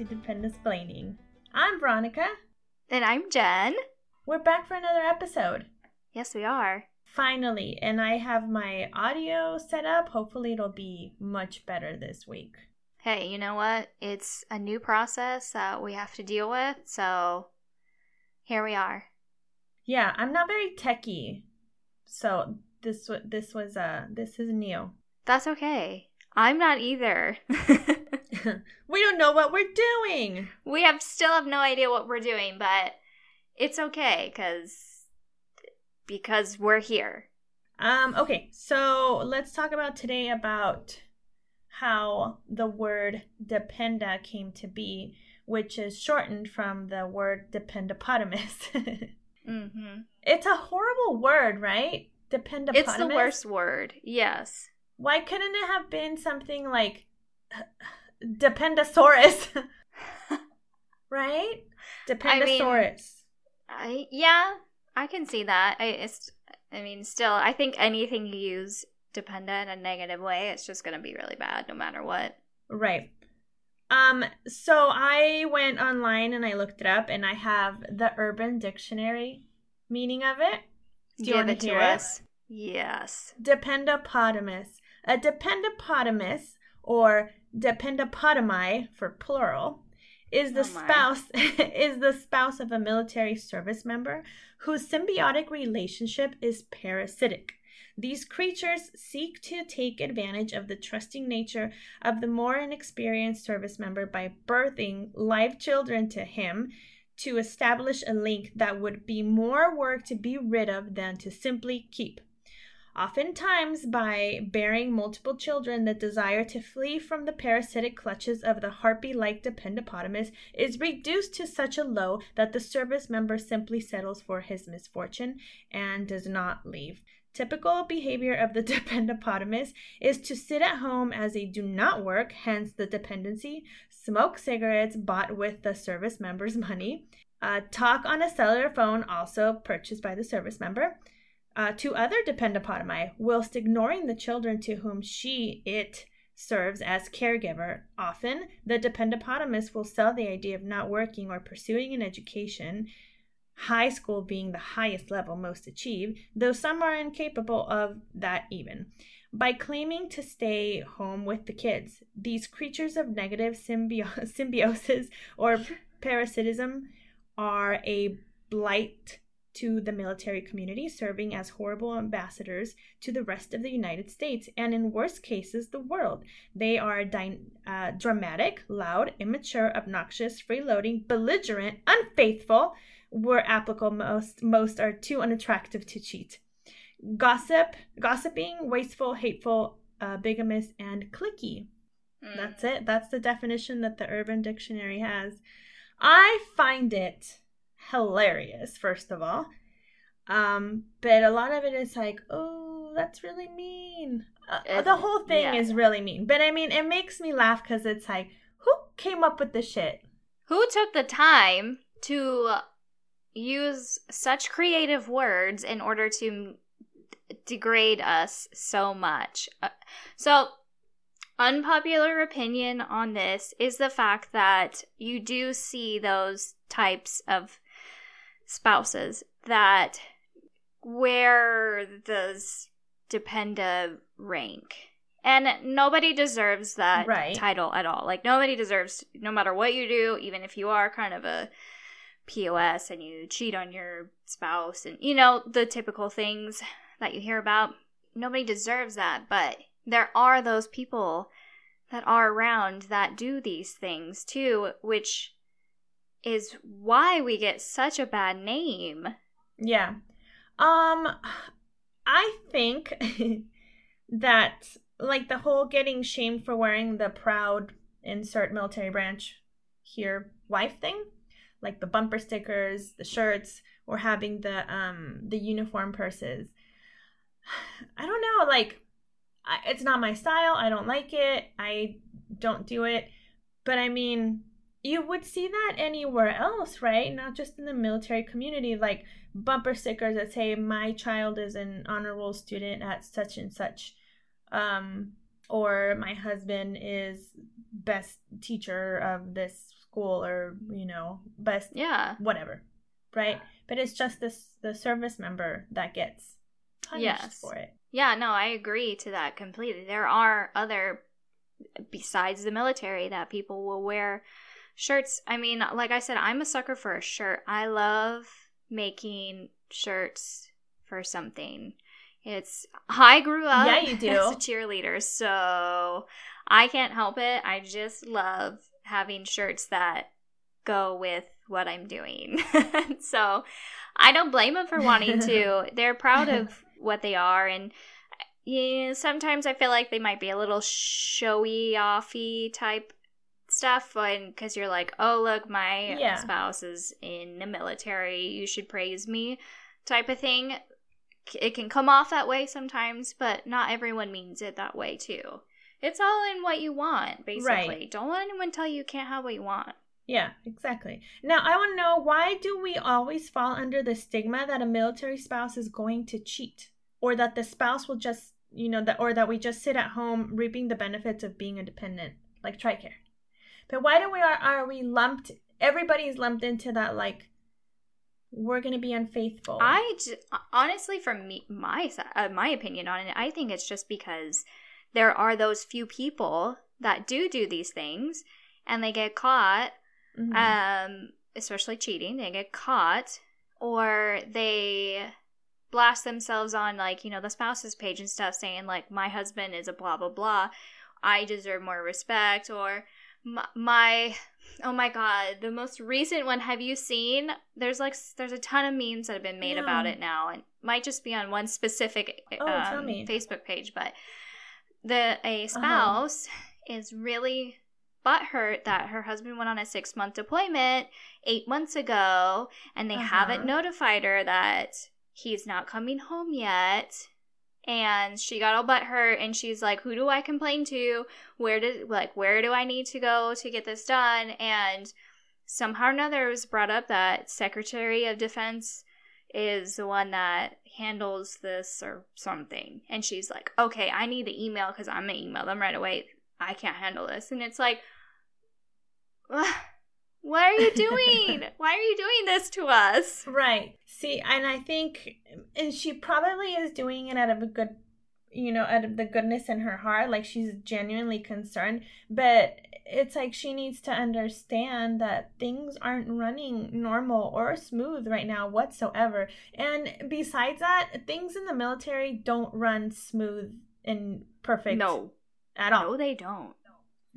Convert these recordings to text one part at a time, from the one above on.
Hello, and welcome to Dependence Blaming. I'm Veronica. And I'm Jen. We're back for another episode. Yes, we are. Finally, and I have my audio set up. Hopefully, it'll be much better this week. Hey, you know what? It's a new process that we have to deal with, so here we are. Yeah, I'm not very techy, so this this was uh this is new. That's okay. I'm not either. we don't know what we're doing. we have still have no idea what we're doing, but it's okay cuz because we're here. Um, okay, so let's talk about today about how the word dependa came to be, which is shortened from the word dependopotamus. Mhm. it's a horrible word, right? Dependopotamus. It's the worst word. Yes. Why couldn't it have been something like Dependosaurus? right? Dependosaurus. I yeah, I can see that. I it's I mean, still, I think anything you use dependent in a negative way, it's just going to be really bad no matter what. Right. Um, so I went online and I looked it up and I have the urban dictionary meaning of it. Do you Give wanna it to hear us. Yes. Dependopotamus. A dependopotamus or dependopotami for plural is the Oh spouse is the spouse of a military service member whose symbiotic relationship is parasitic. These creatures seek to take advantage of the trusting nature of the more inexperienced service member by birthing live children to him to establish a link that would be more work to be rid of than to simply keep. Oftentimes, by bearing multiple children, the desire to flee from the parasitic clutches of the harpy like dependopotamus is reduced to such a low that the service member simply settles for his misfortune and does not leave. Typical behavior of the dependopotamus is to sit at home as they do not work, hence the dependency, smoke cigarettes bought with the service member's money, uh, talk on a cellular phone also purchased by the service member, uh, to other dependopotami, whilst ignoring the children to whom she, it, serves as caregiver. Often, the dependopotamus will sell the idea of not working or pursuing an education, high school being the highest level most achieved, though some are incapable of that even. By claiming to stay home with the kids, these creatures of negative symbio- symbiosis or parasitism are a blight to the military community, serving as horrible ambassadors to the rest of the United States and, in worst cases, the world. They are dy- uh, dramatic, loud, immature, obnoxious, freeloading, belligerent, unfaithful. Where applicable, most most are too unattractive to cheat. Gossip, gossiping, wasteful, hateful, uh, bigamous, and clicky. Mm. That's it. That's the definition that the Urban Dictionary has. I find it hilarious, first of all. Um, but a lot of it is like, oh, that's really mean. Uh, the whole thing yeah. is really mean. But I mean, it makes me laugh because it's like, who came up with this shit? Who took the time to use such creative words in order to degrade us so much? Uh, so, unpopular opinion on this is the fact that you do see those types of spouses that wear this dependa rank. And nobody deserves that Right. title at all. Like nobody deserves no matter what you do, even if you are kind of a POS and you cheat on your spouse and you know the typical things that you hear about. Nobody deserves that, but there are those people that are around that do these things too, which is why we get such a bad name. Yeah. Um I think that like the whole getting shamed for wearing the proud insert military branch here wife thing, like the bumper stickers, the shirts, or having the um the uniform purses. I don't know, like I, it's not my style. I don't like it. I don't do it. But I mean, you would see that anywhere else, right? Not just in the military community, like bumper stickers that say my child is an honor roll student at such and such um or my husband is best teacher of this school or you know best yeah whatever right but it's just this the service member that gets punished Yes. for it Yeah, no, I agree to that completely. There are other, besides the military, that people will wear shirts. I mean, like I said, I'm a sucker for a shirt. I love making shirts for something. It's, I grew up Yeah, you do. as a cheerleader, so I can't help it. I just love having shirts that go with what I'm doing. so I don't blame them for wanting to. They're proud of what they are and yeah, sometimes I feel like they might be a little showy offy type stuff and because you're like, oh look, my Yeah. spouse is in the military, you should praise me type of thing. It can come off that way sometimes, but not everyone means it that way too. It's all in what you want, basically. Right. Don't let anyone tell you you can't have what you want. Yeah, exactly. Now, I want to know why do we always fall under the stigma that a military spouse is going to cheat or that the spouse will just, you know, that or that we just sit at home reaping the benefits of being independent, like TRICARE. But why do we are are we lumped everybody's lumped into that like we're going to be unfaithful. I j- honestly, from me, my uh, my opinion on it, I think it's just because there are those few people that do do these things, and they get caught, Mhm. um, especially cheating. They get caught, or they blast themselves on like you know the spouse's page and stuff, saying like my husband is a blah blah blah. I deserve more respect, or my, my oh my god the most recent one have you seen? There's like there's a ton of memes that have been made about it now and might just be on one specific Oh, um, facebook page but the a spouse is really butthurt that her husband went on a six month deployment eight months ago and they haven't Uh-huh. notified her that he's not coming home yet and she got all but hurt and she's like who do i complain to? Where did like where do i need to go to get this done? And somehow or another it was brought up that secretary of defense is the one that handles this or something. And she's like okay i need the email because i'm gonna email them right away. I can't handle this. And it's like what are you doing why are you doing this to us Right. See, and I think, and she probably is doing it out of a good, you know, out of the goodness in her heart. Like she's genuinely concerned. But it's like she needs to understand that things aren't running normal or smooth right now whatsoever. And besides that, things in the military don't run smooth and perfect no at all no they don't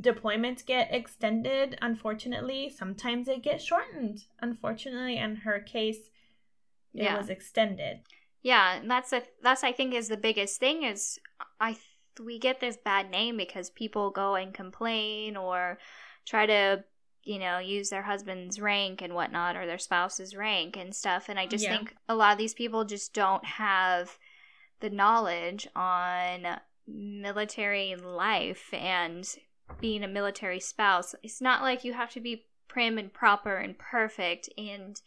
deployments get extended unfortunately sometimes they get shortened unfortunately in her case it Yeah. was extended Yeah, and that's a that's I think is the biggest thing is I we get this bad name because people go and complain or try to you know use their husband's rank and whatnot or their spouse's rank and stuff and I just Yeah. think a lot of these people just don't have the knowledge on military life and being a military spouse. It's not like you have to be prim and proper and perfect and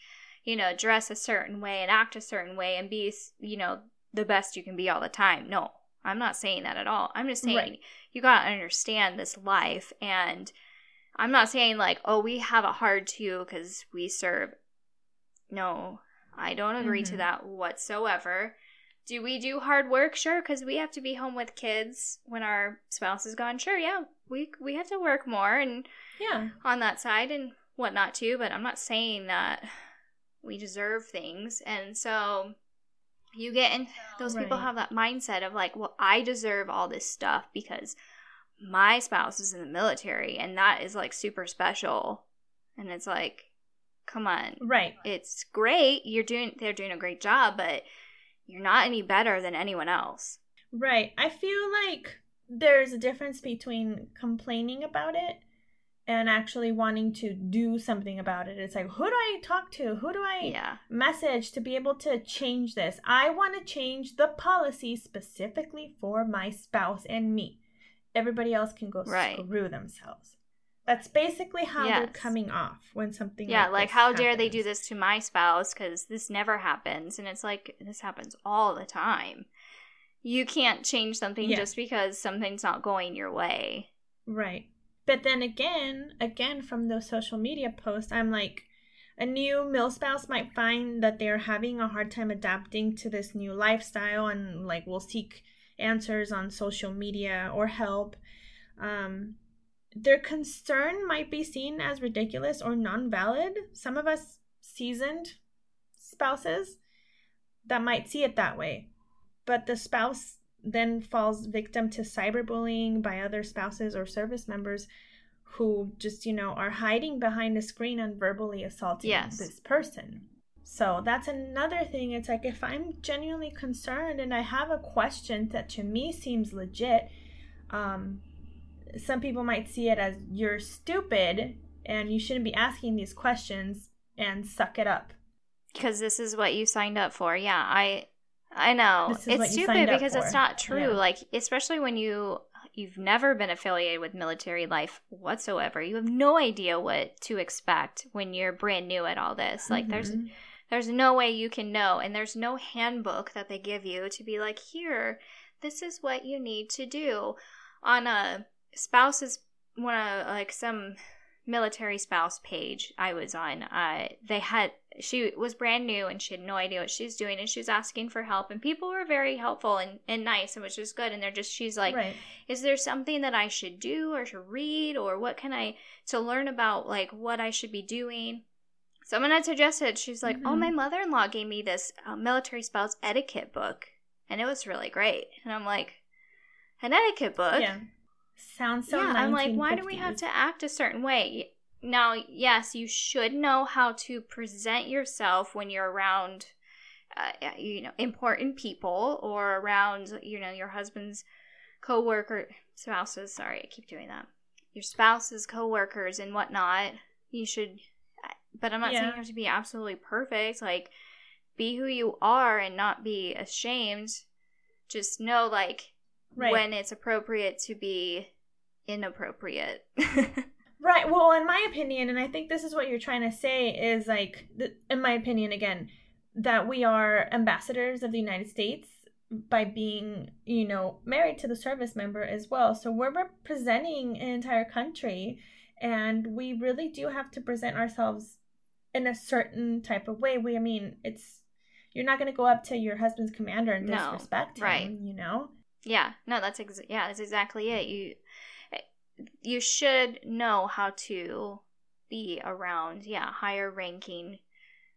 you know dress a certain way and act a certain way and be you know the best you can be all the time. No, I'm not saying that at all. I'm just saying Right. you got to understand this life and I'm not saying like oh we have it hard too cuz we serve. No, I don't agree to Mhm. that whatsoever. Do we do hard work? Sure, because we have to be home with kids when our spouse is gone. Sure, yeah, we we have to work more and yeah on that side and whatnot too. But I'm not saying that we deserve things, and so you get in. Those people have that mindset of like, well, I deserve all this stuff because my spouse is in the military, and that is like super special. And it's like, come on, right it's great. You're doing they're doing a great job, but you're not any better than anyone else. right i feel like there's a difference between complaining about it and actually wanting to do something about it it's like who do i talk to who do i Yeah. message to be able to change this. I want to change the policy specifically for my spouse and me. Everybody else can go Right. screw themselves. That's basically how they're coming off when something Yeah, like, like how dare they do this to my spouse cuz this never happens and it's like this happens all the time. you can't change something Yeah. just because something's not going your way. Right. But then again, again from those social media posts, I'm like, a new mill spouse might find that they're having a hard time adapting to this new lifestyle and like will seek answers on social media or help. Um, their concern might be seen as ridiculous or non valid. Some of us seasoned spouses that might see it that way. But the spouse then falls victim to cyberbullying by other spouses or service members who just, you know, are hiding behind a screen and verbally assaulting Yes. this person. So that's another thing. It's like if I'm genuinely concerned and I have a question that to me seems legit, um, some people might see it as you're stupid and you shouldn't be asking these questions and suck it up. because this is what you signed up for. Yeah, I I know. This is what It's stupid because for. it's not true. Yeah. Like especially when you you've never been affiliated with military life whatsoever. You have no idea what to expect when you're brand new at all this. Like there's Mhm. there's no way you can know and there's no handbook that they give you to be like here this is what you need to do on a spouse's one of like some military spouse page i was on uh they had she was brand new and she had no idea what she was doing and she was asking for help and people were very helpful and, and nice and which was good and they're just she's like right. is there something that I should do or to read or what can I to learn about like what I should be doing? Someone had suggested she's like, "Oh, Mhm. my mother-in-law gave me this uh, military spouse etiquette book, and it was really great." And I'm like, "An etiquette book?" Yeah. Sounds so yeah, I'm like, why do we have to act a certain way? Now, yes, you should know how to present yourself when you're around, uh, you know, important people or around, you know, your husband's co-worker spouses. Sorry, I keep doing that. Your spouse's co-workers and whatnot. You should, but I'm not saying you have to be absolutely perfect. Like, be who you are and not be ashamed. Just know, like, Right. when it's appropriate to be inappropriate. Right. Well, in my opinion, and I think this is what you're trying to say is like, th- in my opinion, again, that we are ambassadors of the United States by being, you know, married to the service member as well. So we're representing an entire country, and we really do have to present ourselves in a certain type of way. We, I mean, it's you're not going to go up to your husband's commander and No, disrespect him, right. you know. Yeah, no, that's ex- yeah, that's exactly it. You eh, you should know how to be around yeah higher ranking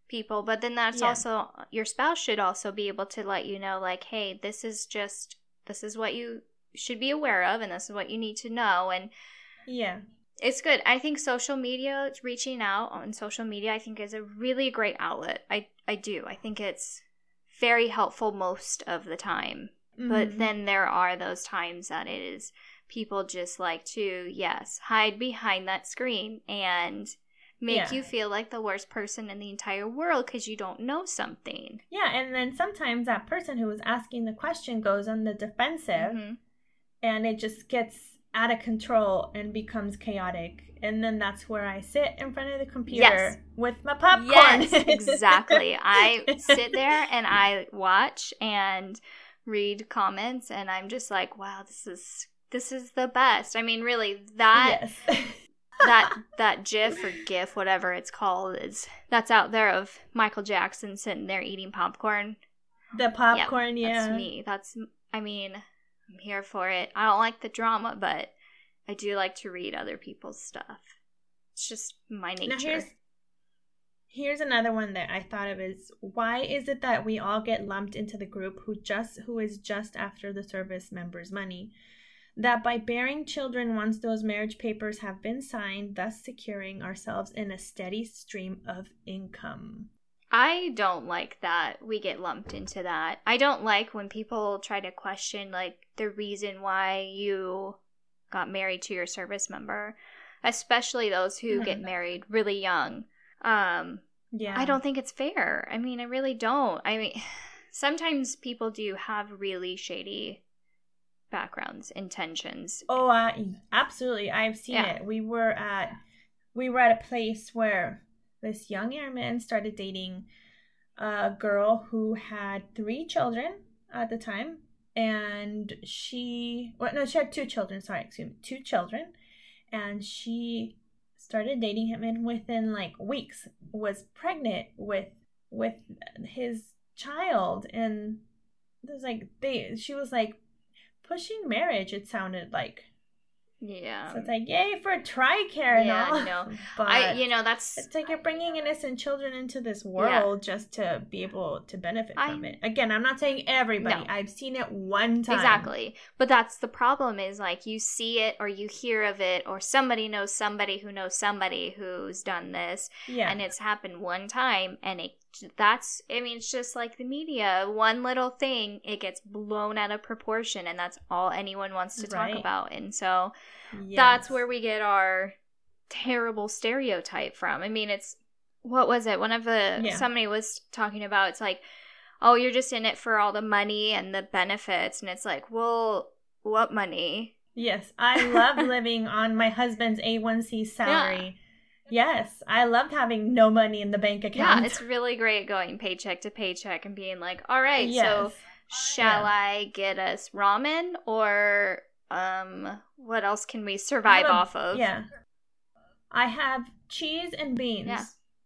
people, but then that's Yeah. also your spouse should also be able to let you know like, hey, this is just this is what you should be aware of, and this is what you need to know, and Yeah. it's good. I think social media, reaching out on social media, I think is a really great outlet. I I do. I think it's very helpful most of the time. But Mhm. then there are those times that it is people just like to yes hide behind that screen and make Yeah. you feel like the worst person in the entire world because you don't know something. Yeah, and then sometimes that person who was asking the question goes on the defensive Mhm. and it just gets out of control and becomes chaotic. And then that's where I sit in front of the computer Yes. with my popcorn. Yes, exactly. I sit there and I watch and read comments and I'm just like, wow, this is this is the best. I mean, really that yes. that that gif or gif whatever it's called is that's out there of Michael Jackson sitting there eating popcorn. the popcorn, Yep, yeah. That's me. That's I mean, I'm here for it. I don't like the drama, but I do like to read other people's stuff. It's just my nature. Here's another one that I thought of is why is it that we all get lumped into the group who just who is just after the service members' money? That by bearing children once those marriage papers have been signed, thus securing ourselves in a steady stream of income. I don't like that we get lumped into that. I don't like when people try to question like the reason why you got married to your service member, especially those who get married really young. Um Yeah. I don't think it's fair. I mean, I really don't. I mean, sometimes people do have really shady backgrounds, intentions. Oh, uh, absolutely. I've seen Yeah. it. We were at we were at a place where this young airman started dating a girl who had three children at the time, and she well no she had two children sorry excuse me two children and she started dating him and within like weeks was pregnant with with his child and it was like they she was like pushing marriage it sounded like Yeah. so it's like yay for TRICARE Yeah, and all no. but I you know that's it's like you're bringing innocent children into this world just to be able to benefit I- from it. Again, I'm not saying everybody. No. I've seen it one time. Exactly. But that's the problem is like you see it or you hear of it or somebody knows somebody who knows somebody who's done this Yeah. and it's happened one time and it that's I mean it's just like the media one little thing it gets blown out of proportion and that's all anyone wants to talk Right. about and so Yes. that's where we get our terrible stereotype from. I mean, it's what was it? One of the Yeah. somebody was talking about. It's like, oh, you're just in it for all the money and the benefits, and it's like, well, what money? Yes, I love living on my husband's A1C salary. Yes, I loved having no money in the bank account. Yeah, it's really great going paycheck to paycheck and being like, all right, yes. so shall Yeah. I get us ramen or um, what else can we survive a- off of? Yeah. I have cheese and beans. Yeah.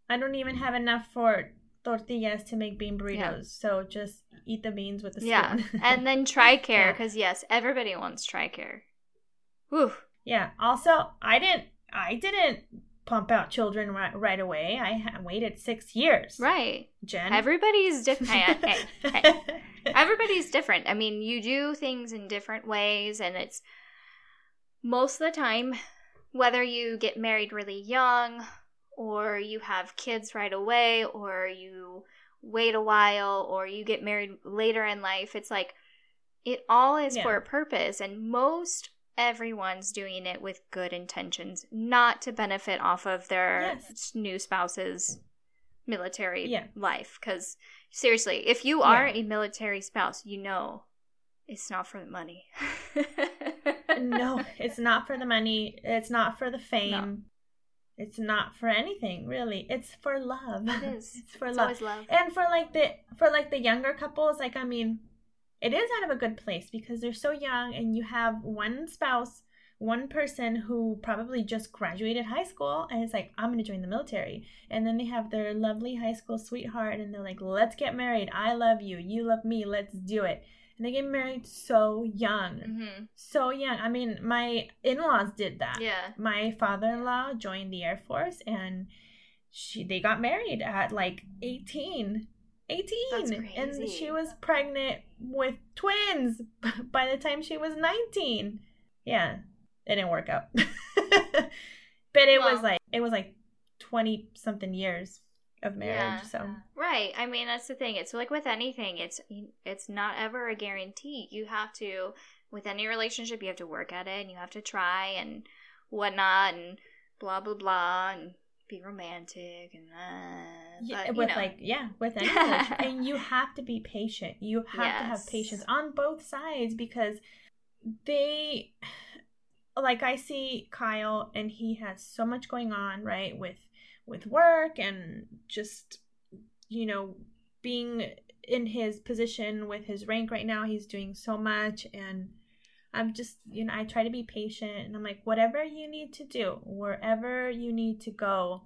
I don't even have enough for tortillas to make bean burritos. Yeah. So just eat the beans with the spoon. Yeah, and then TRICARE because yes, everybody wants TRICARE. Whew. Yeah. Also, I didn't. I didn't pump out children right, right away. I waited six years. Right. Jen. Everybody's different. hey, hey, hey. Everybody's different. I mean, you do things in different ways, and it's most of the time, whether you get married really young, or you have kids right away, or you wait a while, or you get married later in life, it's like it all is Yeah. for a purpose, and most everyone's doing it with good intentions, not to benefit off of their Yes. new spouse's military Yeah. life. Because seriously, if you are Yeah. a military spouse, you know it's not for the money. no, it's not for the money. It's not for the fame. It's not for anything really. It's for love. It is. It's for It's love. always love. And for like the for like the younger couples, like I mean, it is out of a good place because they're so young and you have one spouse, one person who probably just graduated high school and it's like, I'm gonna join the military. And then they have their lovely high school sweetheart and they're like, Let's get married. I love you. You love me. Let's do it. And they get married so young. hmm So young. I mean, my in laws did that Yeah. my father-in-law joined the air force and she they got married at like 18 18 That's and she was pregnant with twins by the time she was 19 yeah it didn't work out but it was like it was like 20 something years of marriage Yeah. so Right. I mean, that's the thing. It's like with anything, it's it's not ever a guarantee. You have to with any relationship, you have to work at it and you have to try and whatnot and blah blah blah and be romantic and uh, yeah, but, with know. like yeah with any and you have to be patient you have to have patience on both sides because they like i see kyle and he has so much going on right with with work and just you know being in his position with his rank right now he's doing so much and i'm just you know i try to be patient and i'm like whatever you need to do wherever you need to go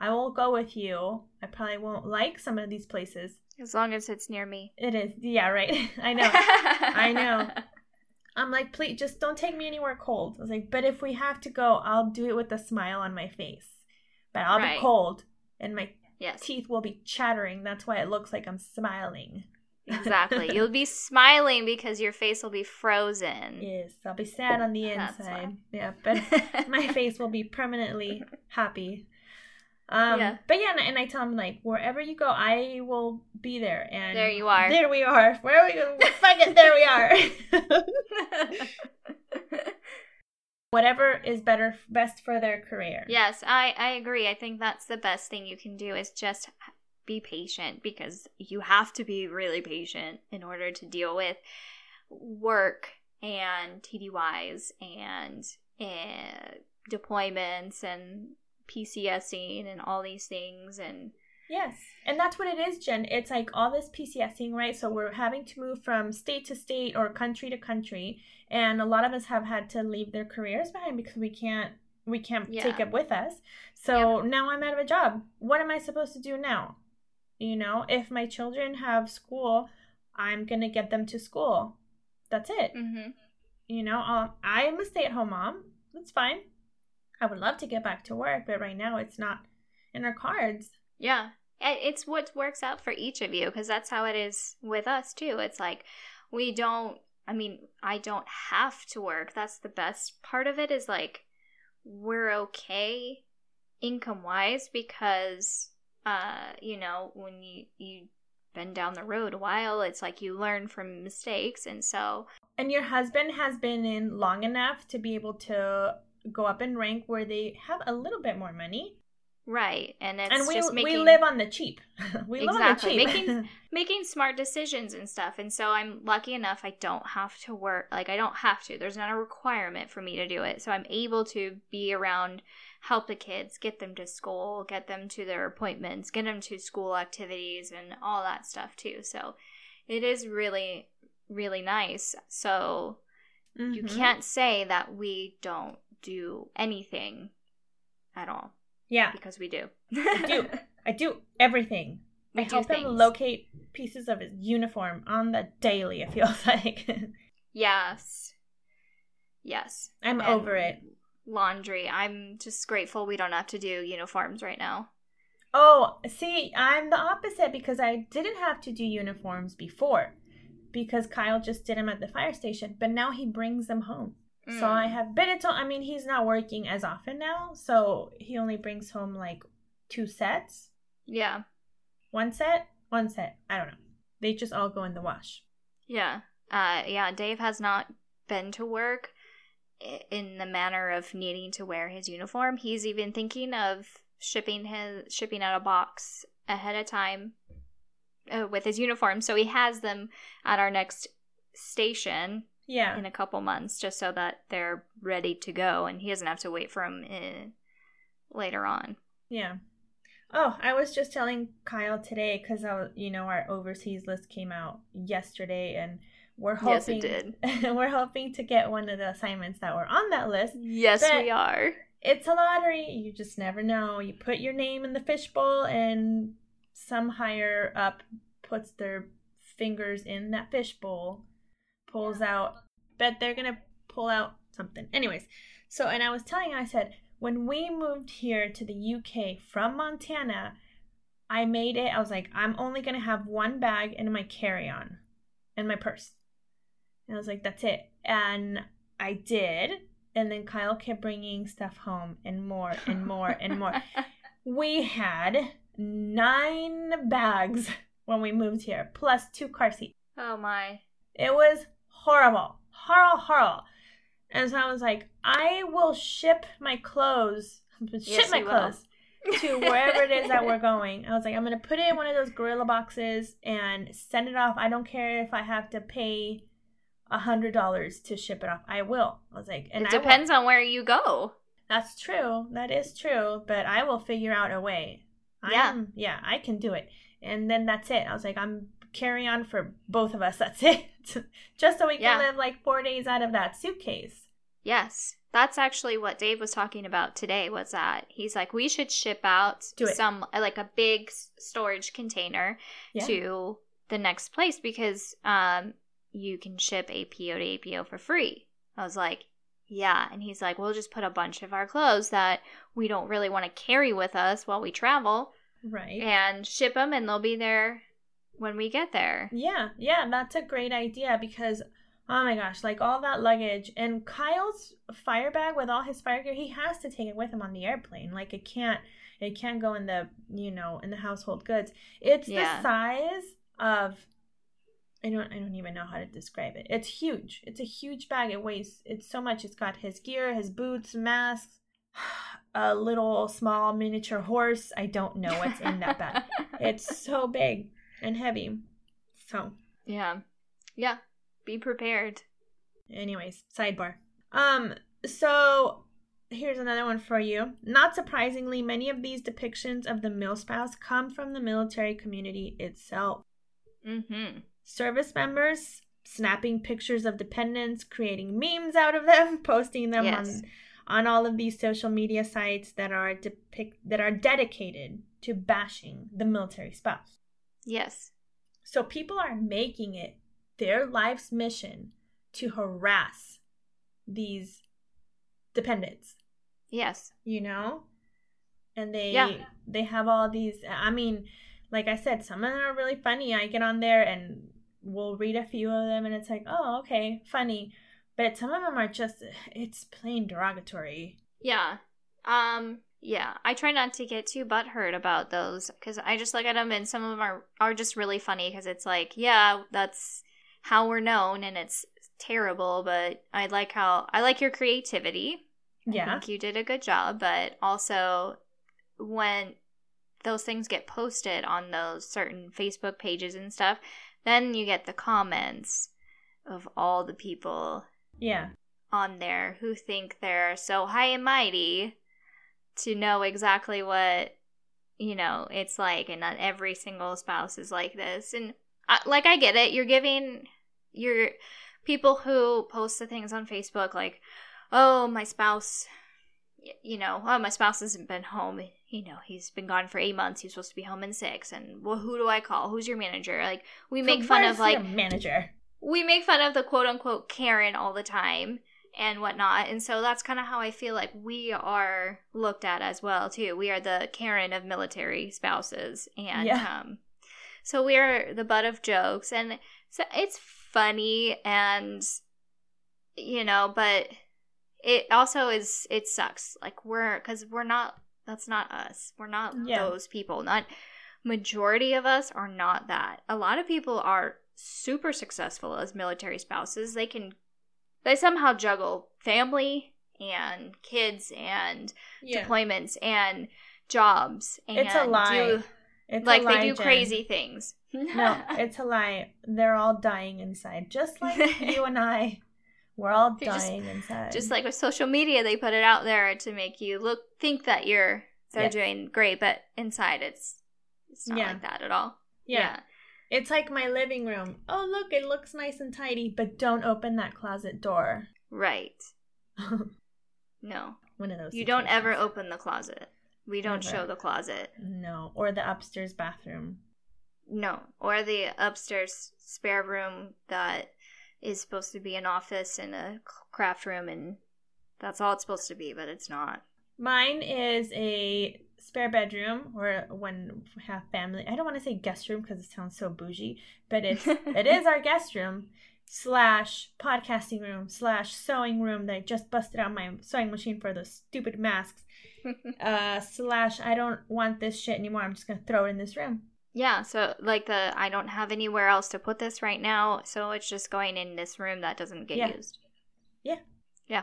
i will go with you i probably won't like some of these places as long as it's near me. it is yeah right i know I know. I'm like, please, just don't take me anywhere cold. I was like, but if we have to go, I'll do it with a smile on my face. But I'll Right. be cold and my yes. teeth will be chattering. That's why it looks like I'm smiling. Exactly. You'll be smiling because your face will be frozen. yes, I'll be sad on the That's inside. why. Yeah, but my face will be permanently happy. Um, Yeah. but yeah, and, and I tell him like, wherever you go, I will be there. And There you are. There we are. Where are we going? Fuck it, there we are. whatever is better best for their career. yes, I I agree. I think that's the best thing you can do is just be patient because you have to be really patient in order to deal with work and TDYs and uh, deployments and PCSing and all these things and Yes. And that's what it is, Jen. It's like all this PCSing, right? So we're having to move from state to state or country to country. And a lot of us have had to leave their careers behind because we can't we can't Yeah. take it with us. So Yep. now I'm out of a job. What am I supposed to do now? You know, if my children have school, I'm gonna get them to school. That's it. Mm-hmm. You know, um, I'm a stay at home mom. That's fine. I would love to get back to work, but right now it's not in our cards. Yeah. It's what works out for each of you because that's how it is with us too. It's like we don't, I mean, I don't have to work. That's the best part of it is like we're okay income wise because, uh, you know, when you, you, been down the road a while it's like you learn from mistakes and so And your husband has been in long enough to be able to go up in rank where they have a little bit more money. right and it's and we just making we live on the cheap. we Exactly. live on the cheap. Making- making smart decisions and stuff. And so I'm lucky enough I don't have to work like I don't have to. There's not a requirement for me to do it. So I'm able to be around, help the kids, get them to school, get them to their appointments, get them to school activities and all that stuff too. So it is really really nice. So you Mhm. can't say that we don't do anything at all Yeah, because we do. I do. I do everything. We I do help him locate pieces of his uniform on the daily. It feels like Yes. Yes. I'm And over it. Laundry. I'm just grateful we don't have to do uniforms right now. Oh, see, I'm the opposite because I didn't have to do uniforms before because Kyle just did them at the fire station, but now he brings them home. So Mm. I have, but it's, I mean, he's not working as often now, so he only brings home like two sets, Yeah. one set, one set. I don't know. They just all go in the wash. Yeah. Uh yeah, Dave has not been to work in the manner of needing to wear his uniform. He's even thinking of shipping his shipping out a box ahead of time uh, with his uniform so he has them at our next station Yeah. in a couple months just so that they're ready to go and he doesn't have to wait for them in, eh, later on. Yeah. Oh, I was just telling Kyle today because uh, you know our overseas list came out yesterday, and we're Yes, hoping it did. we're hoping to get one of the assignments that were on that list. Yes, But- we are. It's a lottery. You just never know. You put your name in the fishbowl, and some higher up puts their fingers in that fishbowl, pulls out. Bet they're gonna pull out something. Anyways, so and I was telling, I said when we moved here to the UK from Montana, I made it. I was like, I'm only gonna have one bag in my carry-on, and my purse. And I was like, that's it. And I did. And then Kyle kept bringing stuff home and more and more and more. We had nine bags when we moved here, plus two car seats. oh my. It was horrible. Horrible, horrible. And so I was like, I will ship my clothes, ship Yes, my you will. clothes to wherever it is that we're going. I was like, I'm going to put it in one of those gorilla boxes and send it off. I don't care if I have to pay a hundred dollars to ship it off. I will. I was like, and it depends on where you go. that's true. That is true. But I will figure out a way. Yeah. I'm, yeah, I can do it. And then that's it. I was like, I'm carry on for both of us. That's it. Just so we can Yeah. live like four days out of that suitcase. Yes. That's actually what Dave was talking about today was that he's like we should ship out some like a big storage container Yeah. to the next place because um you can ship APO to APO for free. I was like, yeah, and he's like, we'll just put a bunch of our clothes that we don't really want to carry with us while we travel Right. and ship them and they'll be there when we get there. Yeah, yeah, that's a great idea because oh my gosh, like all that luggage and Kyle's fire bag with all his fire gear, he has to take it with him on the airplane. Like it can't it can't go in the, you know, in the household goods. It's Yeah. the size of I don't I don't even know how to describe it. It's huge. It's a huge bag. It weighs it's so much. It's got his gear, his boots, masks, a little small miniature horse. I don't know what's in that bag. It's so big and heavy. So, yeah. Yeah. Be prepared. anyways, sidebar. Um, so here's another one for you. Not surprisingly, many of these depictions of the mill spouse come from the military community itself. Mm-hmm. Service members snapping pictures of dependents, creating memes out of them, posting them Yes. on on all of these social media sites that are depict that are dedicated to bashing the military spouse. Yes. So people are making it their life's mission to harass these dependents, Yes. you know? And they Yeah. they have all these I mean, like I said, some of them are really funny. I get on there and we'll read a few of them and it's like, "Oh, okay, funny." But some of them are just it's plain derogatory. Yeah. Um. Yeah. I try not to get too butthurt about those because I just look at them and some of them are are just really funny because it's like, yeah, that's how we're known and it's terrible, but I like how I like your creativity. Yeah. I think you did a good job, but also when those things get posted on those certain Facebook pages and stuff, then you get the comments of all the people Yeah. on there who think they're so high and mighty to know exactly what you know it's like and not every single spouse is like this. And I, like i get it. You're giving your people who post the things on facebook like oh my spouse you know oh my spouse hasn't been home. You know he's been gone for eight months. He's supposed to be home in six. And well who do i call? Who's your manager? Like we make fun of like manager. we make fun of the quote unquote Karen all the time and whatnot. And so that's kind of how I feel like we are looked at as well too. We are the Karen of military spouses. And Yeah. um so we are the butt of jokes and so it's funny and you know, but it also is it sucks. Like we're cuz we're not that's not us. We're not Yeah. those people. Not majority of us are not that. A lot of people are super successful as military spouses. They can they somehow juggle family and kids and deployments and jobs and It's a lie. do It's like a they do Jen. crazy things. No, it's a lie. They're all dying inside, just like you and I. We're all They're just- dying inside. just like with social media they put it out there to make you look think that you're they're Yes. doing great but inside it's it's not Yeah. like that at all yeah. It's like my living room. Oh, look, it looks nice and tidy, but don't open that closet door. right no One of those. you don't ever open the closet we don't Never. show the closet No, or the upstairs bathroom. no or the upstairs spare room that is supposed to be an office and a craft room and that's all it's supposed to be but it's not Mine is a spare bedroom, or when we have family. I don't want to say guest room because it sounds so bougie, but it's it is our guest room slash podcasting room slash sewing room that I just busted out my sewing machine for those stupid masks. Uh, slash I don't want this shit anymore. I'm just gonna throw it in this room. Yeah, so like the I don't have anywhere else to put this right now, so it's just going in this room that doesn't get used. Yeah. used.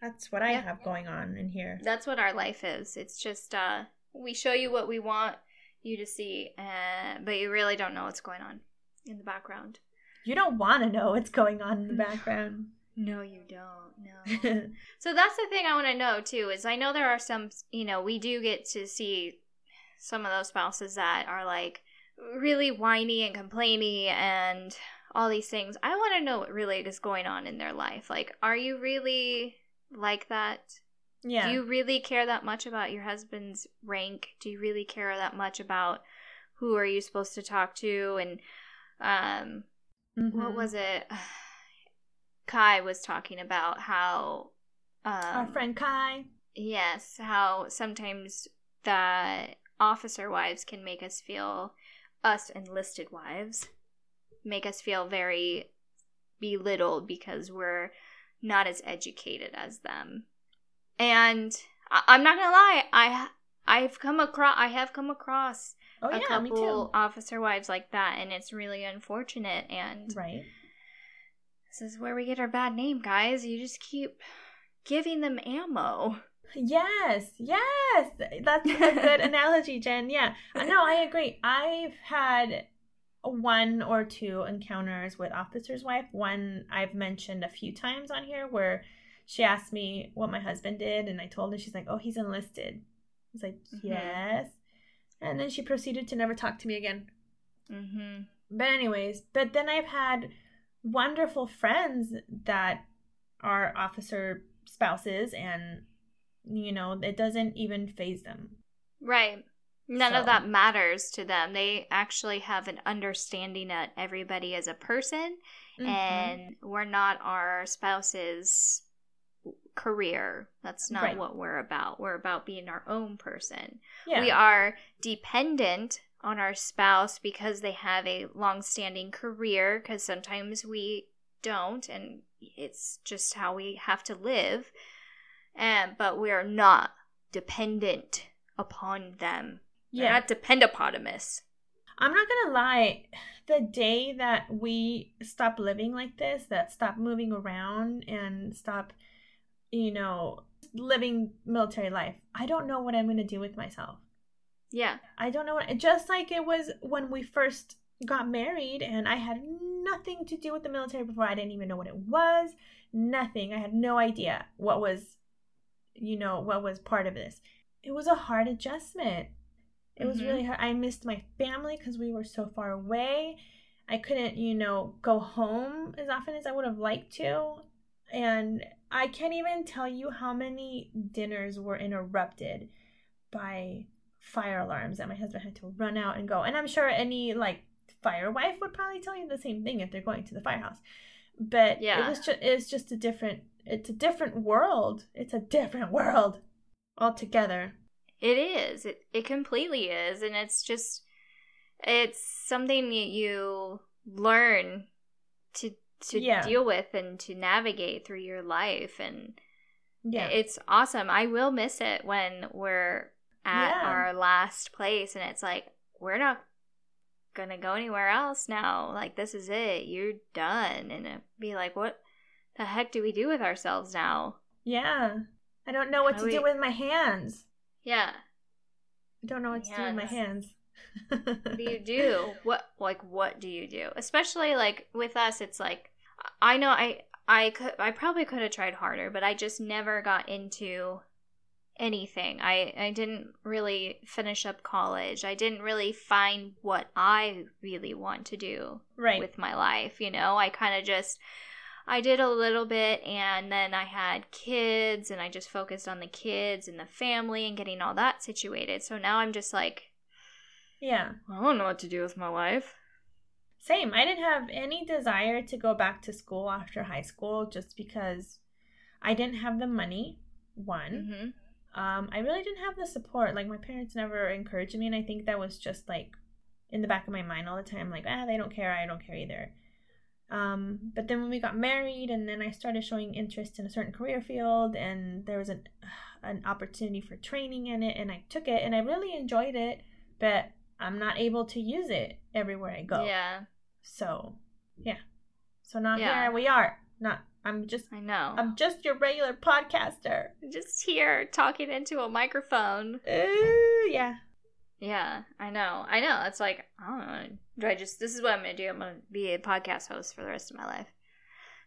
That's what I Yeah. have going on in here. That's what our life is. It's just uh we show you what we want you to see, uh, but you really don't know what's going on in the background. You don't want to know what's going on in the background. No, you don't. No. So that's the thing I want to know too is I know there are some, you know, we do get to see some of those spouses that are like really whiny and complainy and all these things. I want to know what really is going on in their life. Like, are you really like that? yeah. Do you really care that much about your husband's rank? Do you really care that much about who are you supposed to talk to and um what Mhm. was it? Kai was talking about how um, our friend Kai? Yes, how sometimes that officer wives can make us feel us enlisted wives make us feel very belittled because we're not as educated as them. And I- I'm not gonna lie, I I've come across I have come across Oh a yeah, couple officer wives like that, and it's really unfortunate. And Right. this is where we get our bad name, guys. You just keep giving them ammo. Yes, yes. That's a good analogy, Jen. Yeah. No, I agree. I've had one or two encounters with officer's wife. One I've mentioned a few times on here where she asked me what my husband did, and I told her. She's like, "Oh, he's enlisted." I was like, Mhm. "Yes," and then she proceeded to never talk to me again. Mm-hmm. But anyways, but then I've had wonderful friends that are officer spouses, and you know it doesn't even faze them. Right. None of that matters to them. They actually have an understanding that everybody is a person Mhm. and we're not our spouse's career. That's not Right. what we're about. We're about being our own person. yeah, We are dependent on our spouse because they have a long-standing career because sometimes we don't and it's just how we have to live. And but we are not dependent upon them. Yeah. not dependopotamus. I'm not gonna lie. The day that we stop living like this, that stop moving around and stop, you know, living military life, I don't know what I'm gonna do with myself. Yeah. I don't know what. Just like it was when we first got married, and I had nothing to do with the military before. I didn't even know what it was. Nothing. I had no idea what was, you know, what was part of this. It was a hard adjustment. It was Mhm. really hard. I missed my family because we were so far away. I couldn't, you know, go home as often as I would have liked to. And I can't even tell you how many dinners were interrupted by fire alarms that my husband had to run out and go. And I'm sure any like fire wife would probably tell you the same thing if they're going to the firehouse. But Yeah. it was just it's just a different it's a different world. It's a different world altogether. It is. It it completely is, and it's just it's something that you learn to to Yeah. deal with and to navigate through your life and Yeah. it's awesome. I will miss it when we're at Yeah. our last place and it's like we're not gonna go anywhere else now. Like this is it. You're done. And it'd be like, what the heck do we do with ourselves now? yeah. I don't know what How to we- do with my hands. Yeah. I don't know what to do with my hands. what do you do what like what do you do especially like with us it's like i know i i could i probably could have tried harder but i just never got into anything i i didn't really finish up college i didn't really find what i really want to do right. with my life you know i kind of just i did a little bit and then i had kids and i just focused on the kids and the family and getting all that situated so now i'm just like yeah. I don't know what to do with my life. Same. I didn't have any desire to go back to school after high school just because I didn't have the money. One. Mm-hmm. Um, I really didn't have the support. Like my parents never encouraged me, and I think that was just like in the back of my mind all the time. Like, ah, they don't care. I don't care either. Um, but then when we got married, and then I started showing interest in a certain career field, and there was an an opportunity for training in it, and I took it, and I really enjoyed it. But I'm not able to use it everywhere I go. Yeah, So, yeah. So now Yeah. here we are. Not. I'm just. I know. I'm just your regular podcaster. just here talking into a microphone. Ooh, yeah. Yeah, I know. I know. It's like, I don't know. Do I just, this is what I'm going to do. I'm going to be a podcast host for the rest of my life.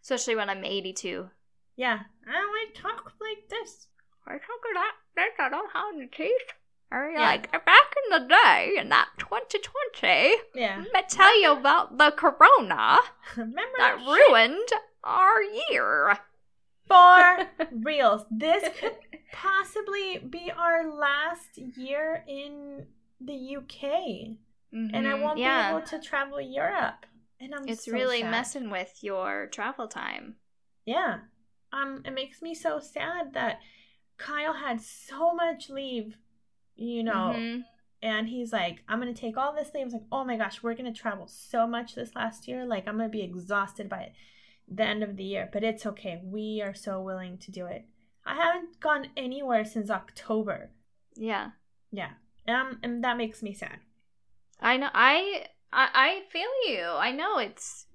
Especially when I'm 82. Yeah. I to talk like this. I talk like that I don't have any teeth. Or Yeah. like, back in the day, in that 2020, Yeah. let me tell you about the corona Remember that shit? ruined our year. For reals. This could possibly be our last year in the UK. And I Mhm, won't yeah. be able to travel Europe. And I'm It's so really sad. messing with your travel time. Yeah. Um, it makes me so sad that Kyle had so much leave, you know, Mhm. and he's like, I'm gonna take all this leave. I was like, oh my gosh, we're gonna travel so much this last year. Like, I'm gonna be exhausted by the end of the year, but it's okay. We are so willing to do it. I haven't gone anywhere since October. Yeah. Yeah. Um, and that makes me sad. I know I, I I feel you. I know it's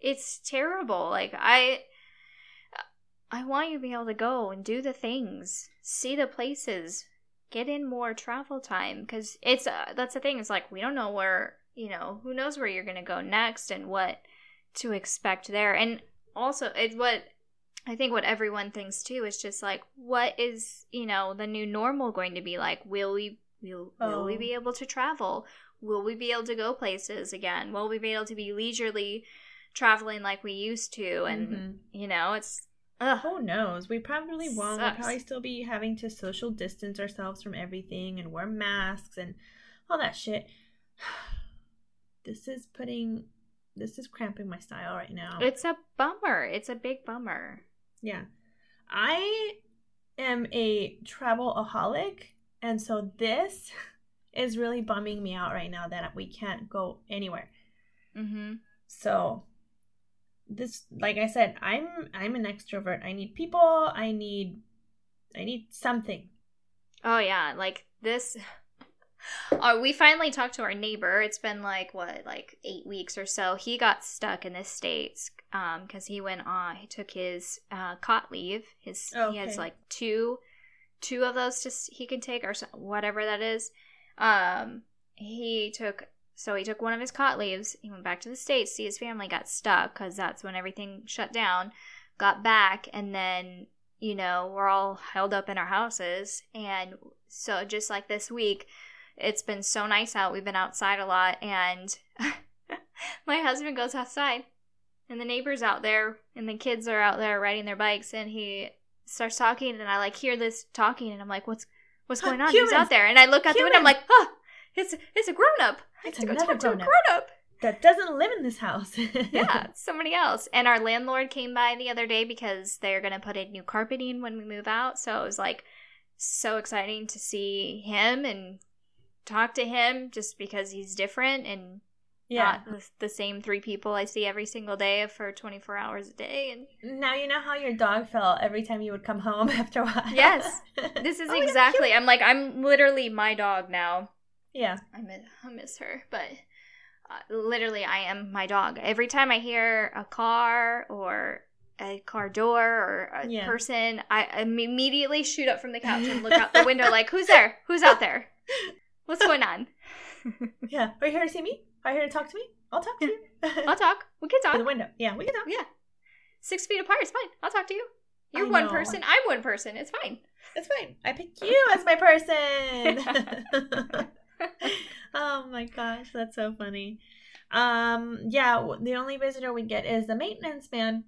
it's terrible. Like I I want you to be able to go and do the things, see the places, get in more travel time cuz it's uh, that's the thing. It's like we don't know where, you know, who knows where you're going to go next and what to expect there. And also it what I think what everyone thinks too is just like, what is you know the new normal going to be like? Will we will will we Oh. be able to travel? Will we be able to go places again? Will we be able to be leisurely traveling like we used to? And Mhm. you know, it's ugh. Who knows? We probably won't. We'll probably still be having to social distance ourselves from everything and wear masks and all that shit. This is putting, this is cramping my style right now. It's a bummer. It's a big bummer. yeah. I am a travelaholic, and so this is really bumming me out right now that we can't go anywhere. Mm-hmm. So this like I said, I'm I'm an extrovert. I need people, I need I need something. Oh yeah, like this. Oh, we finally talked to our neighbor. It's been like what, like eight weeks or so. He got stuck in the states um because he went on. He took his uh, cot leave. His he has like two, two of those s- he can take or whatever that is. Um, he took so he took one of his cot leaves. He went back to the states. See his family got stuck because that's when everything shut down. Got back and then you know we're all held up in our houses and so just like this week it's been so nice out we've been outside a lot and my husband goes outside and the neighbors out there and the kids are out there riding their bikes and he starts talking and i like hear this talking and i'm like what's what's going on Humans! who's out there and i look out the window i'm Humans! like oh it's it's a grown-up i It's another talk to a grown-up. grown-up That doesn't live in this house. yeah, somebody else. And our landlord came by the other day because they're going to put in new carpeting when we move out. So it was like so exciting to see him and talk to him just because he's different and yeah. not the, same three people I see every single day for 24 hours a day. And Now you know how your dog felt every time you would come home after a while. Yes. this is Oh exactly. I'm like, I'm literally my dog now. Yeah. I miss, I miss her, but uh, literally, I am my dog. Every time I hear a car or a car door or a Yeah. person, I immediately shoot up from the couch and look out the window like, "Who's there? Who's out there? What's going on?" Yeah. Are you here to see me? Are you here to talk to me? I'll talk to you. I'll talk. We can talk. Through the window. Yeah, we can talk. Yeah, six feet apart. It's fine. I'll talk to you. You're I one know. person. I'm one person. It's fine. It's fine. I pick you as my person. oh my gosh, that's so funny. Um, yeah, the only visitor we get is the maintenance man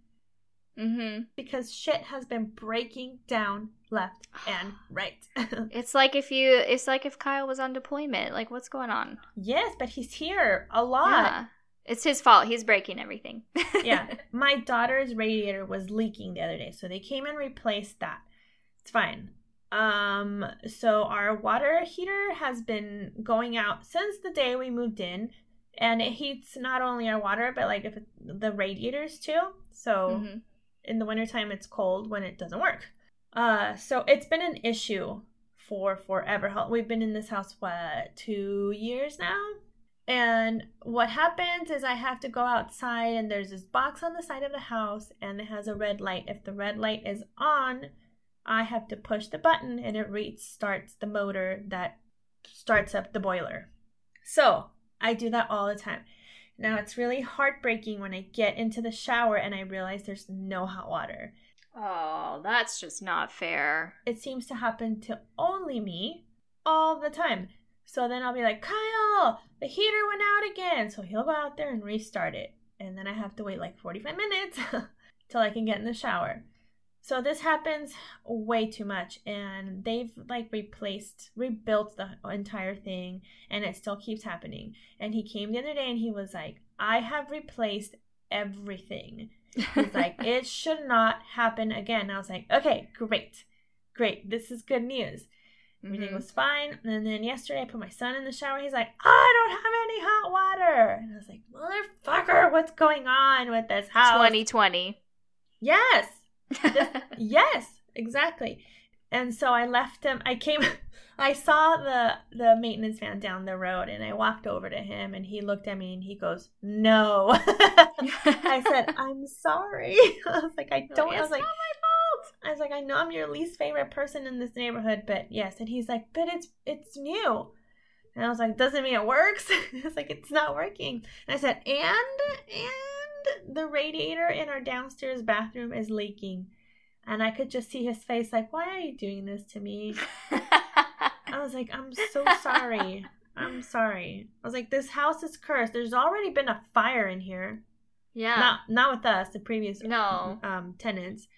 Mm-hmm. because shit has been breaking down left and right. It's like if you. It's like if Kyle was on deployment. Like, what's going on? yes, but he's here a lot. Yeah. It's his fault. He's breaking everything. yeah. My daughter's radiator was leaking the other day, so they came and replaced that. It's fine. Um so our water heater has been going out since the day we moved in and it heats not only our water but like if it, the radiators too. So Mhm. in the wintertime it's cold when it doesn't work. Uh so it's been an issue for forever. We've been in this house what 2 years now? And what happens is I have to go outside and there's this box on the side of the house and it has a red light. If the red light is on, I have to push the button and it restarts the motor that starts up the boiler. So I do that all the time. Now it's really heartbreaking when I get into the shower and I realize there's no hot water. Oh, that's just not fair. It seems to happen to only me all the time. So then I'll be like, Kyle, the heater went out again. So he'll go out there and restart it. And then I have to wait like 45 minutes till I can get in the shower. So this happens way too much. And they've like replaced, rebuilt the entire thing. And it still keeps happening. And he came the other day and he was like, I have replaced everything. He's like, it should not happen again. I was like, okay, great. Great. This is good news. Everything Mhm. was fine. And then yesterday I put my son in the shower. He's like, I don't have any hot water. And I was like, motherfucker, what's going on with this house? 2020. Yes. Yes, exactly. And so I left him. I came I saw the the maintenance man down the road and I walked over to him and he looked at me and he goes, "No." I said, "I'm sorry." I was like, "I don't." I It's was like, not my fault. I was like, "I know I'm your least favorite person in this neighborhood, but yes." And he's like, "But it's it's new." And I was like, "Doesn't mean it works." it's like it's not working. And I said, "And and the radiator in our downstairs bathroom is leaking." And I could just see his face like, why are you doing this to me? I was like, I'm so sorry. I'm sorry. I was like, this house is cursed. There's already been a fire in here. yeah. Not not with us, the previous No. um tenants.